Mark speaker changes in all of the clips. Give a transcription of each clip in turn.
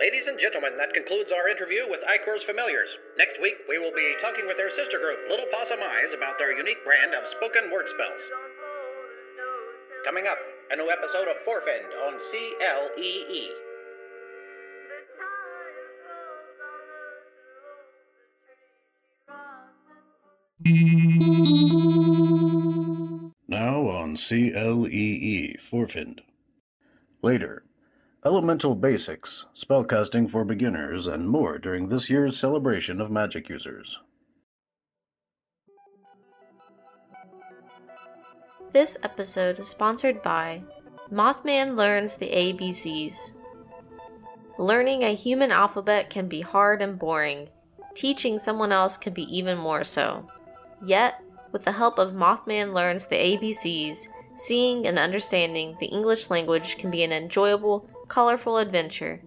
Speaker 1: Ladies and gentlemen, that concludes our interview with Icor's Familiars. Next week, we will be talking with their sister group, Little Possum Eyes, about their unique brand of spoken word spells. Coming up, a new episode of Forfend on CLEE.
Speaker 2: Now on CLEE Forfend. Later, Elemental Basics, Spellcasting for Beginners, and more during this year's celebration of magic users.
Speaker 3: This episode is sponsored by Mothman Learns the ABCs. Learning a human alphabet can be hard and boring. Teaching someone else can be even more so. Yet, with the help of Mothman Learns the ABCs, seeing and understanding the English language can be an enjoyable, colorful adventure.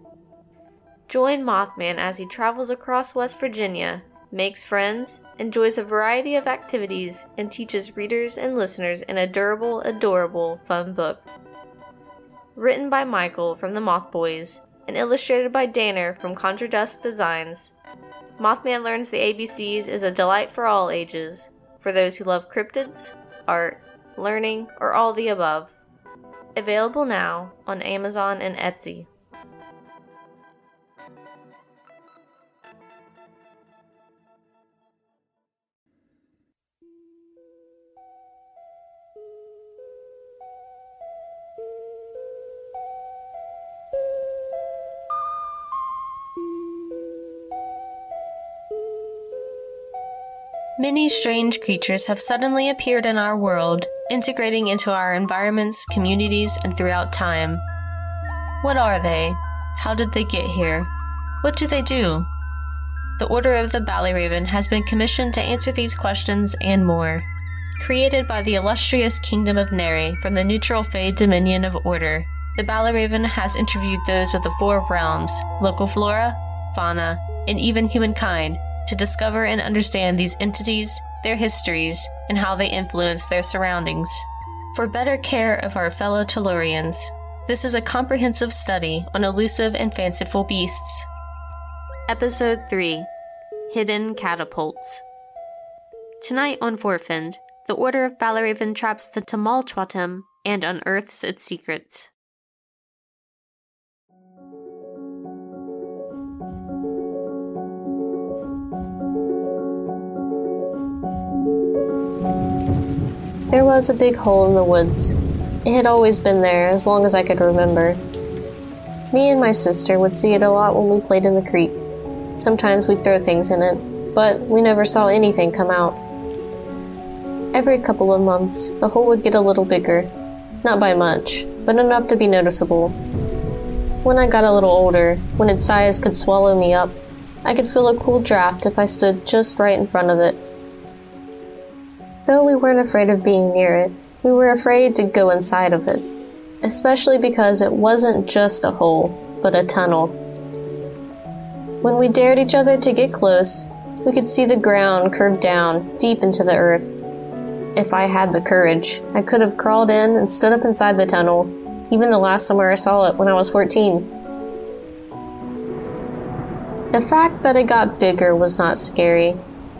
Speaker 3: Join Mothman as he travels across West Virginia, makes friends, enjoys a variety of activities, and teaches readers and listeners in a durable, adorable, fun book. Written by Michael from the Moth Boys and illustrated by Danner from Conjure Dust Designs, Mothman Learns the ABCs is a delight for all ages, for those who love cryptids, art, learning, or all the above. Available now on Amazon and Etsy. Many strange creatures have suddenly appeared in our world, integrating into our environments, communities, and throughout time. What are they? How did they get here? What do they do? The Order of the Ballyraven has been commissioned to answer these questions and more. Created by the illustrious Kingdom of Neri from the neutral Fey Dominion of Order, the Ballyraven has interviewed those of the four realms, local flora, fauna, and even humankind to discover and understand these entities, their histories, and how they influence their surroundings. For better care of our fellow Tellurians, this is a comprehensive study on elusive and fanciful beasts. Episode 3 Hidden Catapults. Tonight on Forfend, the Order of Ballyraven traps the Tumultuatum and unearths its secrets. There was a big hole in the woods. It had always been there as long as I could remember. Me and my sister would see it a lot when we played in the creek. Sometimes we'd throw things in it, but we never saw anything come out. Every couple of months, the hole would get a little bigger. Not by much, but enough to be noticeable. When I got a little older, when its size could swallow me up, I could feel a cool draft if I stood just right in front of it. Though we weren't afraid of being near it, we were afraid to go inside of it, especially because it wasn't just a hole, but a tunnel. When we dared each other to get close, we could see the ground curved down deep into the earth. If I had the courage, I could have crawled in and stood up inside the tunnel, even the last summer I saw it when I was 14. The fact that it got bigger was not scary.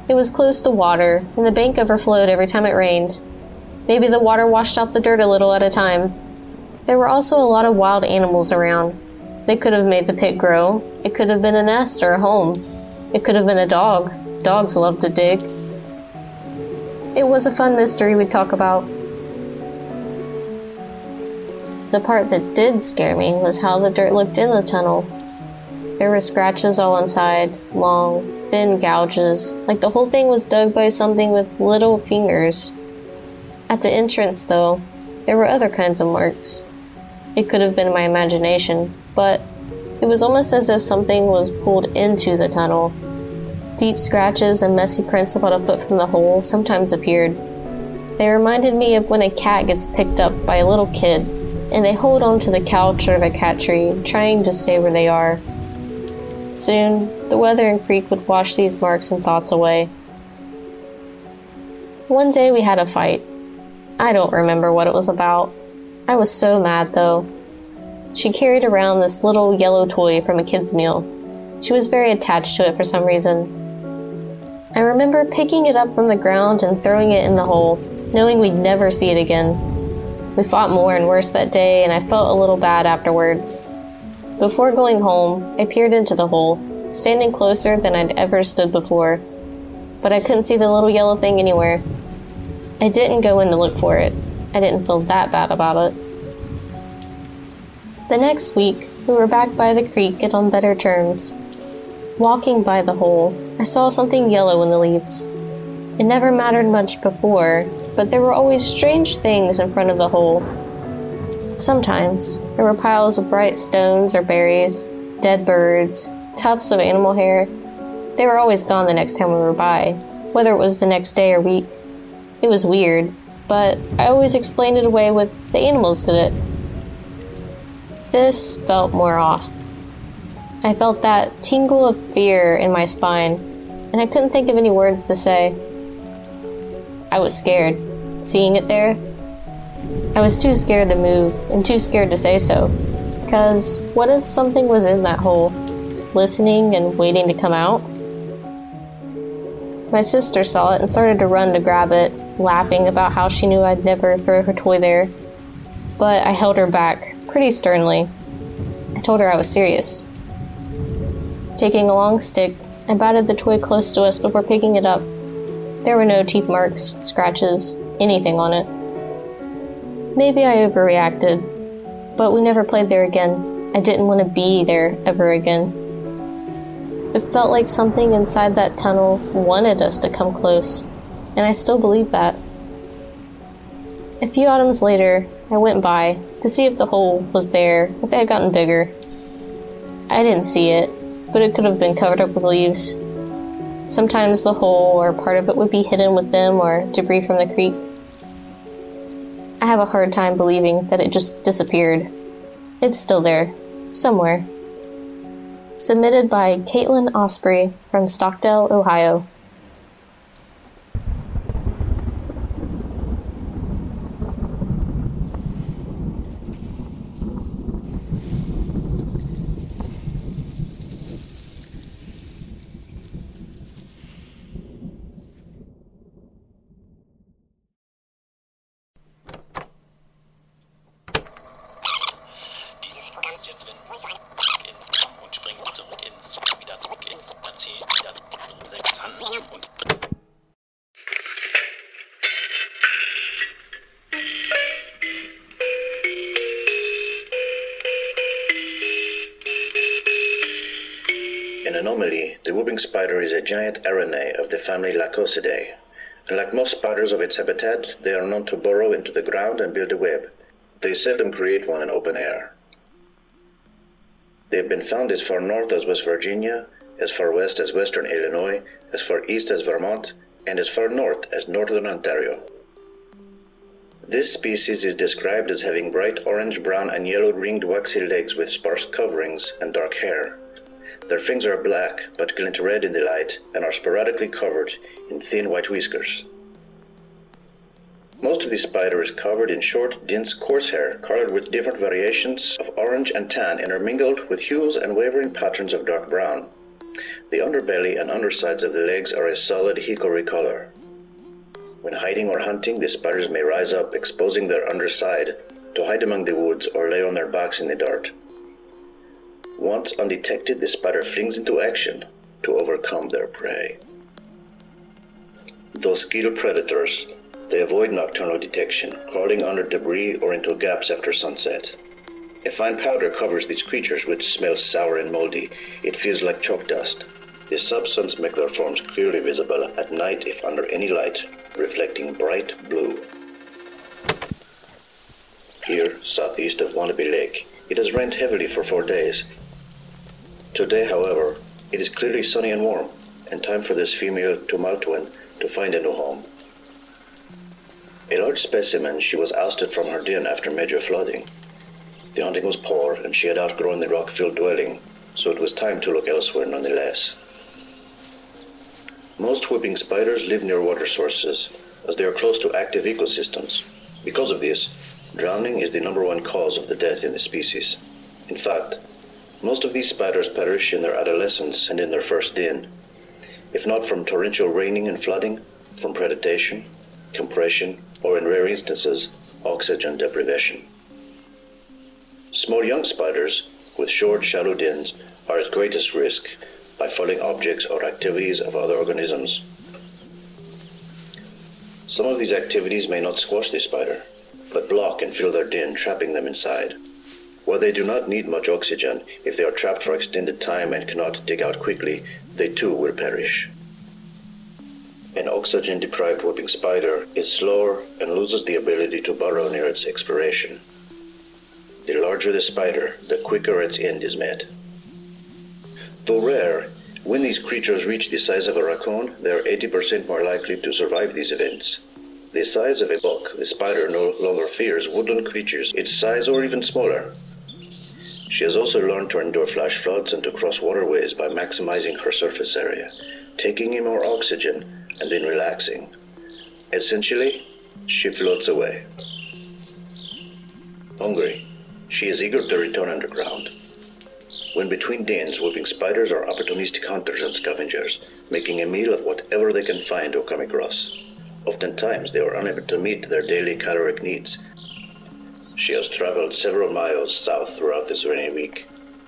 Speaker 3: It was close to water, and the bank overflowed every time it rained. Maybe the water washed out the dirt a little at a time. There were also a lot of wild animals around. They could have made the pit grow. It could have been a nest or a home. It could have been a dog. Dogs love to dig. It was a fun mystery we'd talk about. The part that did scare me was how the dirt looked in the tunnel. There were scratches all inside, long, thin gouges, like the whole thing was dug by something with little fingers. At the entrance, though, there were other kinds of marks. It could have been my imagination, but it was almost as if something was pulled into the tunnel. Deep scratches and messy prints about a foot from the hole sometimes appeared. They reminded me of when a cat gets picked up by a little kid and they hold on to the couch or the cat tree, trying to stay where they are. Soon, the weather and creek would wash these marks and thoughts away. One day we had a fight. I don't remember what it was about. I was so mad, though. she carried around this little yellow toy from a kid's meal. She was very attached to it for some reason. I remember picking it up from the ground and throwing it in the hole, knowing we'd never see it again. We fought more and worse that day, and I felt a little bad afterwards. Before going home, I peered into the hole, standing closer than I'd ever stood before, but I couldn't see the little yellow thing anywhere. I didn't go in to look for it. I didn't feel that bad about it. The next week, we were back by the creek and on better terms. Walking by the hole, I saw something yellow in the leaves. It never mattered much before, but there were always strange things in front of the hole. Sometimes there were piles of bright stones or berries, dead birds, tufts of animal hair. They were always gone the next time we were by, whether it was the next day or week. It was weird, but I always explained it away with the animals did it. This felt more off. I felt that tingle of fear in my spine, and I couldn't think of any words to say. I was scared, seeing it there. I was too scared to move and too scared to say so. Because what if something was in that hole, listening and waiting to come out? My sister saw it and started to run to grab it, laughing about how she knew I'd never throw her toy there. But I held her back pretty sternly. I told her I was serious. Taking a long stick, I batted the toy close to us before picking it up. There were no teeth marks, scratches, anything on it. Maybe I overreacted, but we never played there again. I didn't want to be there ever again. It felt like something inside that tunnel wanted us to come close, and I still believe that. A few autumns later, I went by to see if the hole was there, if it had gotten bigger. I didn't see it, but it could have been covered up with leaves. Sometimes the hole or part of it would be hidden with them or debris from the creek. I have a hard time believing that it just disappeared. It's still there, somewhere. Submitted by Caitlin Osprey from Stockdale, Ohio.
Speaker 2: Normally, the whooping spider is a giant araneae of the family Lycosidae. And like most spiders of its habitat, they are known to burrow into the ground and build a web. They seldom create one in open air. They have been found as far north as West Virginia, as far west as western Illinois, as far east as Vermont, and as far north as northern Ontario. This species is described as having bright orange, brown, and yellow ringed waxy legs with sparse coverings and dark hair. Their fins are black but glint red in the light and are sporadically covered in thin white whiskers. Most of the spider is covered in short, dense, coarse hair, colored with different variations of orange and tan intermingled with hues and wavering patterns of dark brown. The underbelly and undersides of the legs are a solid hickory color. When hiding or hunting, the spiders may rise up, exposing their underside to hide among the woods or lay on their backs in the dirt. Once undetected, the spider flings into action to overcome their prey. Though skilled predators, they avoid nocturnal detection, crawling under debris or into gaps after sunset. A fine powder covers these creatures, which smells sour and moldy. It feels like chalk dust. This substance makes their forms clearly visible at night if under any light, reflecting bright blue. Here, southeast of Wannabe Lake, it has rained heavily for four days, Today, however, it is clearly sunny and warm, and time for this female Tumaltuin to find a new home. A large specimen, she was ousted from her den after major flooding. The hunting was poor, and she had outgrown the rock-filled dwelling, so it was time to look elsewhere nonetheless. Most whooping spiders live near water sources, as they are close to active ecosystems. Because of this, drowning is the number one cause of the death in the species. In fact, most of these spiders perish in their adolescence and in their first den, if not from torrential raining and flooding, from predation, compression, or in rare instances, oxygen deprivation. Small young spiders with short, shallow dens are at greatest risk by falling objects or activities of other organisms. Some of these activities may not squash the spider, but block and fill their den, trapping them inside. While they do not need much oxygen, if they are trapped for extended time and cannot dig out quickly, they too will perish. An oxygen deprived whooping spider is slower and loses the ability to burrow near its expiration. The larger the spider, the quicker its end is met. Though rare, when these creatures reach the size of a raccoon, they are 80% more likely to survive these events. The size of a buck, the spider no longer fears woodland creatures its size or even smaller. She has also learned to endure flash floods and to cross waterways by maximizing her surface area, taking in more oxygen, and then relaxing. Essentially, she floats away. Hungry, she is eager to return underground. When between dens, whooping spiders are opportunistic hunters and scavengers, making a meal of whatever they can find or come across. Oftentimes, they are unable to meet their daily caloric needs. She has traveled several miles south throughout this rainy week,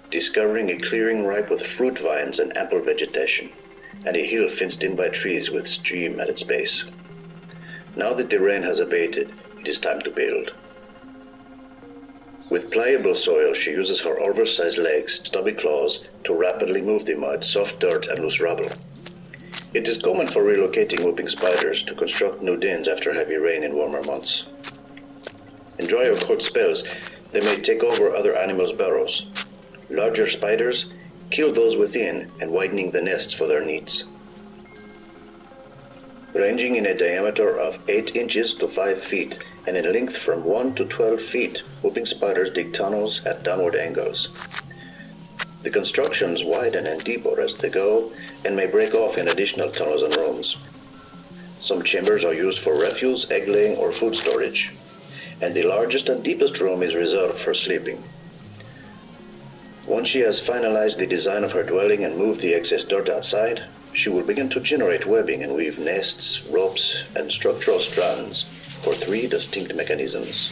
Speaker 2: discovering a clearing ripe with fruit vines and ample vegetation, and a hill fenced in by trees with stream at its base. Now that the rain has abated, it is time to build. With pliable soil, she uses her oversized legs, stubby claws, to rapidly move the mud, soft dirt, and loose rubble. It is common for relocating whooping spiders to construct new dens after heavy rain in warmer months. In dry or spells, they may take over other animals' burrows. Larger spiders kill those within and widening the nests for their needs. Ranging in a diameter of 8 inches to 5 feet and in length from 1 to 12 feet, whooping spiders dig tunnels at downward angles. The constructions widen and deeper as they go and may break off in additional tunnels and rooms. Some chambers are used for refuse, egg laying, or food storage, and the largest and deepest room is reserved for sleeping. Once she has finalized the design of her dwelling and moved the excess dirt outside, she will begin to generate webbing and weave nests, ropes, and structural strands for three distinct mechanisms.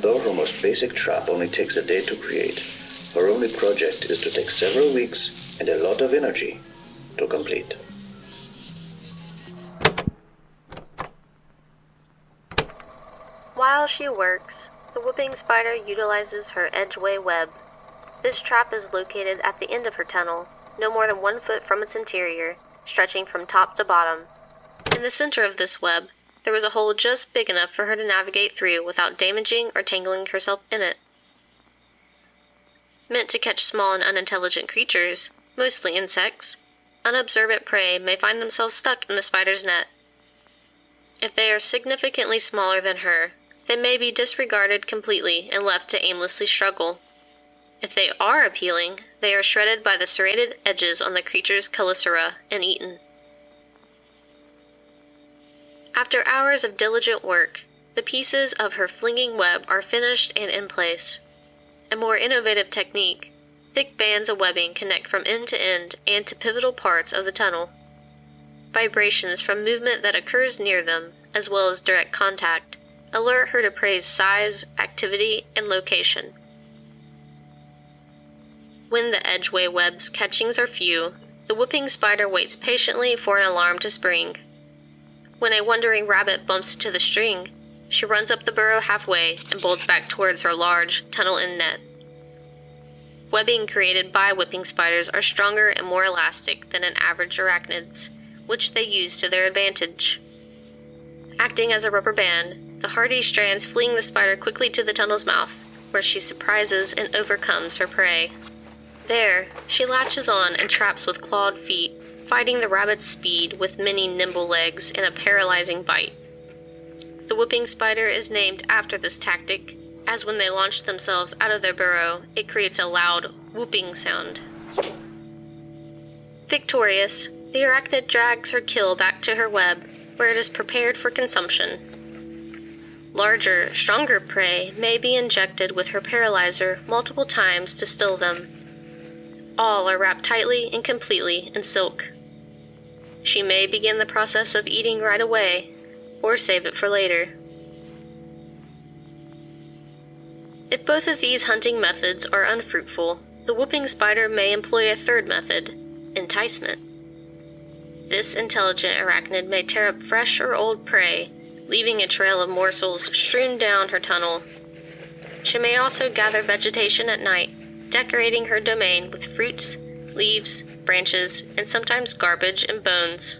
Speaker 2: Though her most basic trap only takes a day to create, her only project is to take several weeks and a lot of energy to complete.
Speaker 3: While she works, the whooping spider utilizes her edgeway web. This trap is located at the end of her tunnel, no more than one foot from its interior, stretching from top to bottom. In the center of this web, there was a hole just big enough for her to navigate through without damaging or tangling herself in it. Meant to catch small and unintelligent creatures, mostly insects, unobservant prey may find themselves stuck in the spider's net. If they are significantly smaller than her, they may be disregarded completely and left to aimlessly struggle. If they are appealing, they are shredded by the serrated edges on the creature's chelicera and eaten. After hours of diligent work, the pieces of her flinging web are finished and in place. A more innovative technique, thick bands of webbing connect from end to end and to pivotal parts of the tunnel. Vibrations from movement that occurs near them, as well as direct contact, alert her to prey's size, activity, and location. When the edgeway web's catchings are few, the whooping spider waits patiently for an alarm to spring. When a wandering rabbit bumps into the string, she runs up the burrow halfway and bolts back towards her large, tunnel in net. Webbing created by whipping spiders are stronger and more elastic than an average arachnid's, which they use to their advantage. Acting as a rubber band, the hardy strands fleeing the spider quickly to the tunnel's mouth, where she surprises and overcomes her prey. There, she latches on and traps with clawed feet fighting the rabbit's speed with many nimble legs and a paralyzing bite. The whooping spider is named after this tactic, as when they launch themselves out of their burrow, it creates a loud whooping sound. Victorious, the arachnid drags her kill back to her web, where it is prepared for consumption. Larger, stronger prey may be injected with her paralyzer multiple times to still them. All are wrapped tightly and completely in silk. She may begin the process of eating right away or save it for later. If both of these hunting methods are unfruitful, the whooping spider may employ a third method enticement. This intelligent arachnid may tear up fresh or old prey, leaving a trail of morsels strewn down her tunnel. She may also gather vegetation at night, decorating her domain with fruits, leaves, branches, and sometimes garbage and bones.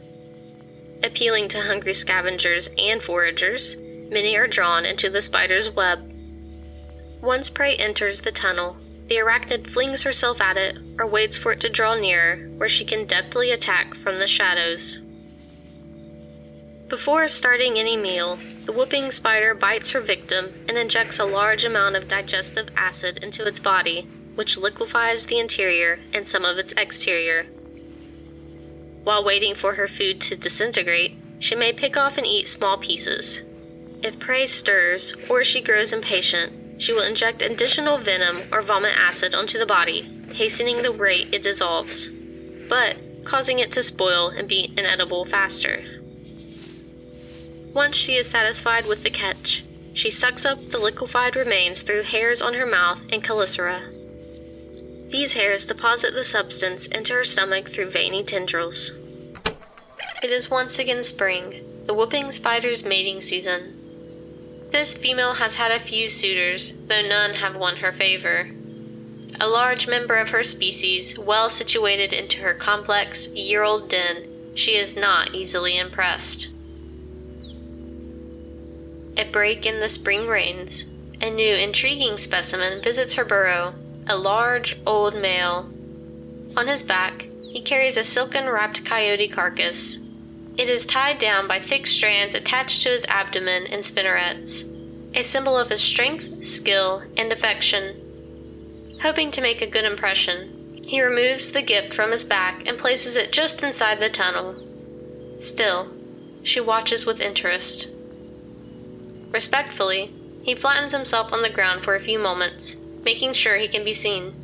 Speaker 3: Appealing to hungry scavengers and foragers, many are drawn into the spider's web. Once prey enters the tunnel, the arachnid flings herself at it or waits for it to draw nearer, where she can deftly attack from the shadows. Before starting any meal, the whooping spider bites her victim and injects a large amount of digestive acid into its body, which liquefies the interior and some of its exterior. While waiting for her food to disintegrate, she may pick off and eat small pieces. If prey stirs or she grows impatient, she will inject additional venom or vomit acid onto the body, hastening the rate it dissolves, but causing it to spoil and be inedible faster. Once she is satisfied with the catch, she sucks up the liquefied remains through hairs on her mouth and chelicera. These hairs deposit the substance into her stomach through veiny tendrils. It is once again spring, the whooping spider's mating season. This female has had a few suitors, though none have won her favor. A large member of her species, well situated into her complex, year old den, she is not easily impressed. A break in the spring rains. A new intriguing specimen visits her burrow, a large, old male. On his back, he carries a silken wrapped coyote carcass. It is tied down by thick strands attached to his abdomen in spinnerets, a symbol of his strength, skill, and affection. Hoping to make a good impression, he removes the gift from his back and places it just inside the tunnel. Still, she watches with interest. Respectfully, he flattens himself on the ground for a few moments, making sure he can be seen.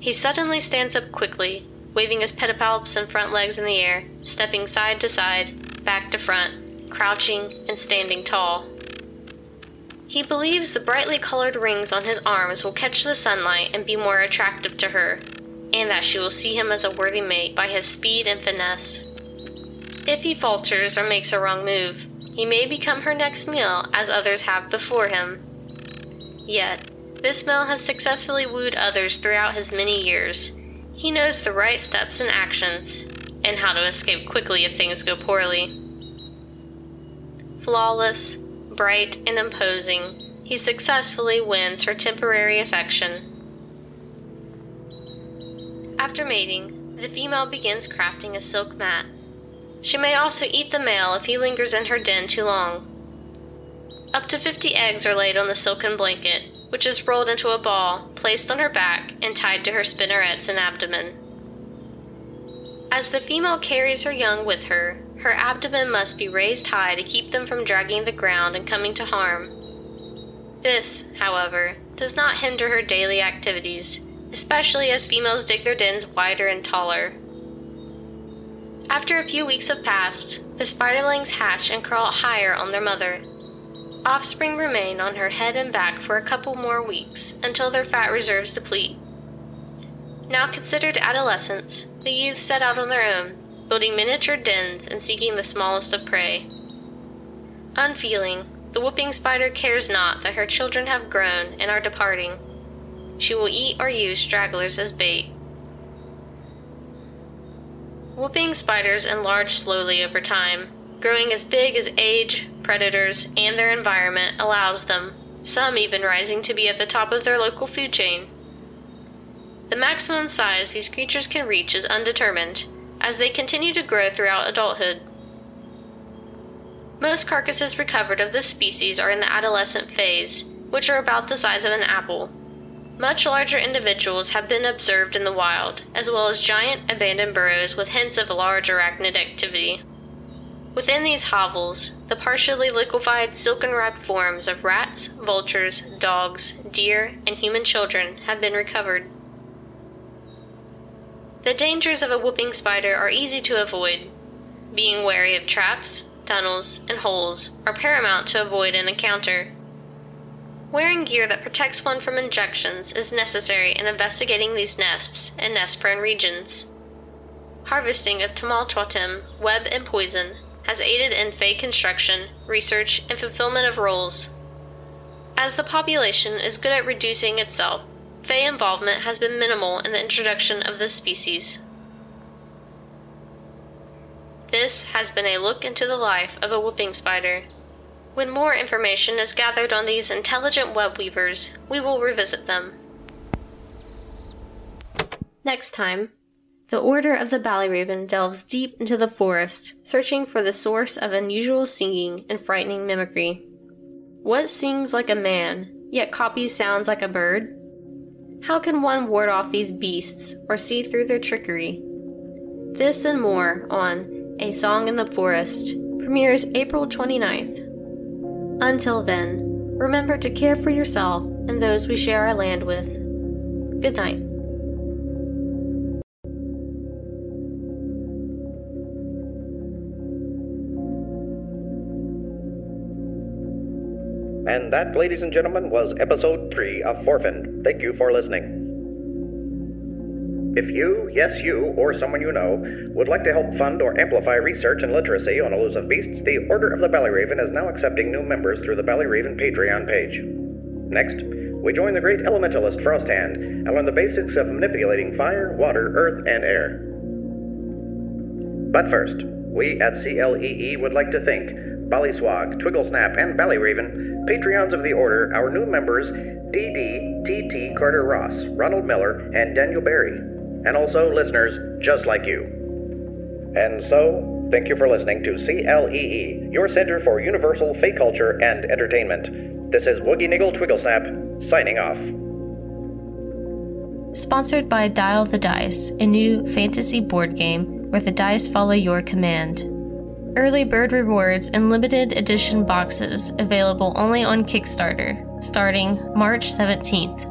Speaker 3: He suddenly stands up quickly, waving his pedipalps and front legs in the air, stepping side to side, back to front, crouching and standing tall. He believes the brightly colored rings on his arms will catch the sunlight and be more attractive to her, and that she will see him as a worthy mate by his speed and finesse. If he falters or makes a wrong move, he may become her next meal as others have before him. Yet, this male has successfully wooed others throughout his many years. He knows the right steps and actions, and how to escape quickly if things go poorly. Flawless, bright, and imposing, he successfully wins her temporary affection. After mating, the female begins crafting a silk mat. She may also eat the male if he lingers in her den too long. Up to 50 eggs are laid on the silken blanket, which is rolled into a ball, placed on her back, and tied to her spinnerets and abdomen. As the female carries her young with her, her abdomen must be raised high to keep them from dragging the ground and coming to harm. This, however, does not hinder her daily activities, especially as females dig their dens wider and taller. After a few weeks have passed, the spiderlings hatch and crawl higher on their mother. Offspring remain on her head and back for a couple more weeks until their fat reserves deplete. Now considered adolescents, the youth set out on their own, building miniature dens and seeking the smallest of prey. Unfeeling, the whooping spider cares not that her children have grown and are departing. She will eat or use stragglers as bait. Whooping spiders enlarge slowly over time, growing as big as age, predators, and their environment allows them, some even rising to be at the top of their local food chain. The maximum size these creatures can reach is undetermined, as they continue to grow throughout adulthood. Most carcasses recovered of this species are in the adolescent phase, which are about the size of an apple. Much larger individuals have been observed in the wild, as well as giant abandoned burrows with hints of large arachnid activity. Within these hovels, the partially liquefied silken wrapped forms of rats, vultures, dogs, deer, and human children have been recovered. The dangers of a whooping spider are easy to avoid. Being wary of traps, tunnels, and holes are paramount to avoid an encounter. Wearing gear that protects one from injections is necessary in investigating these nests and nest prone regions. Harvesting of Tamaltrotim, web, and poison has aided in Fey construction, research, and fulfillment of roles. As the population is good at reducing itself, Fey involvement has been minimal in the introduction of this species. This has been a look into the life of a whooping spider. When more information is gathered on these intelligent web weavers, we will revisit them. Next time, the Order of the Ballyraven delves deep into the forest, searching for the source of unusual singing and frightening mimicry. What sings like a man, yet copies sounds like a bird? How can one ward off these beasts or see through their trickery? This and more on A Song in the Forest premieres April 29th. Until then, remember to care for yourself and those we share our land with. Good night.
Speaker 1: And that, ladies and gentlemen, was episode 3 of Forfend. Thank you for listening. If you, yes, you, or someone you know, would like to help fund or amplify research and literacy on elusive beasts, the Order of the Ballyraven is now accepting new members through the Ballyraven Patreon page. Next, we join the great elementalist Frosthand and learn the basics of manipulating fire, water, earth, and air. But first, we at CLEE would like to thank Ballyswag, Twigglesnap, and Ballyraven, Patreons of the Order, our new members DD, TT Carter Ross, Ronald Miller, and Daniel Barry, and also listeners just like you. And so, thank you for listening to CLEE, your center for universal fake culture and entertainment. This is Woogie Niggle Twigglesnap, signing off.
Speaker 3: Sponsored by Dial the Dice, a new fantasy board game where the dice follow your command. Early bird rewards and limited edition boxes available only on Kickstarter, starting March 17th.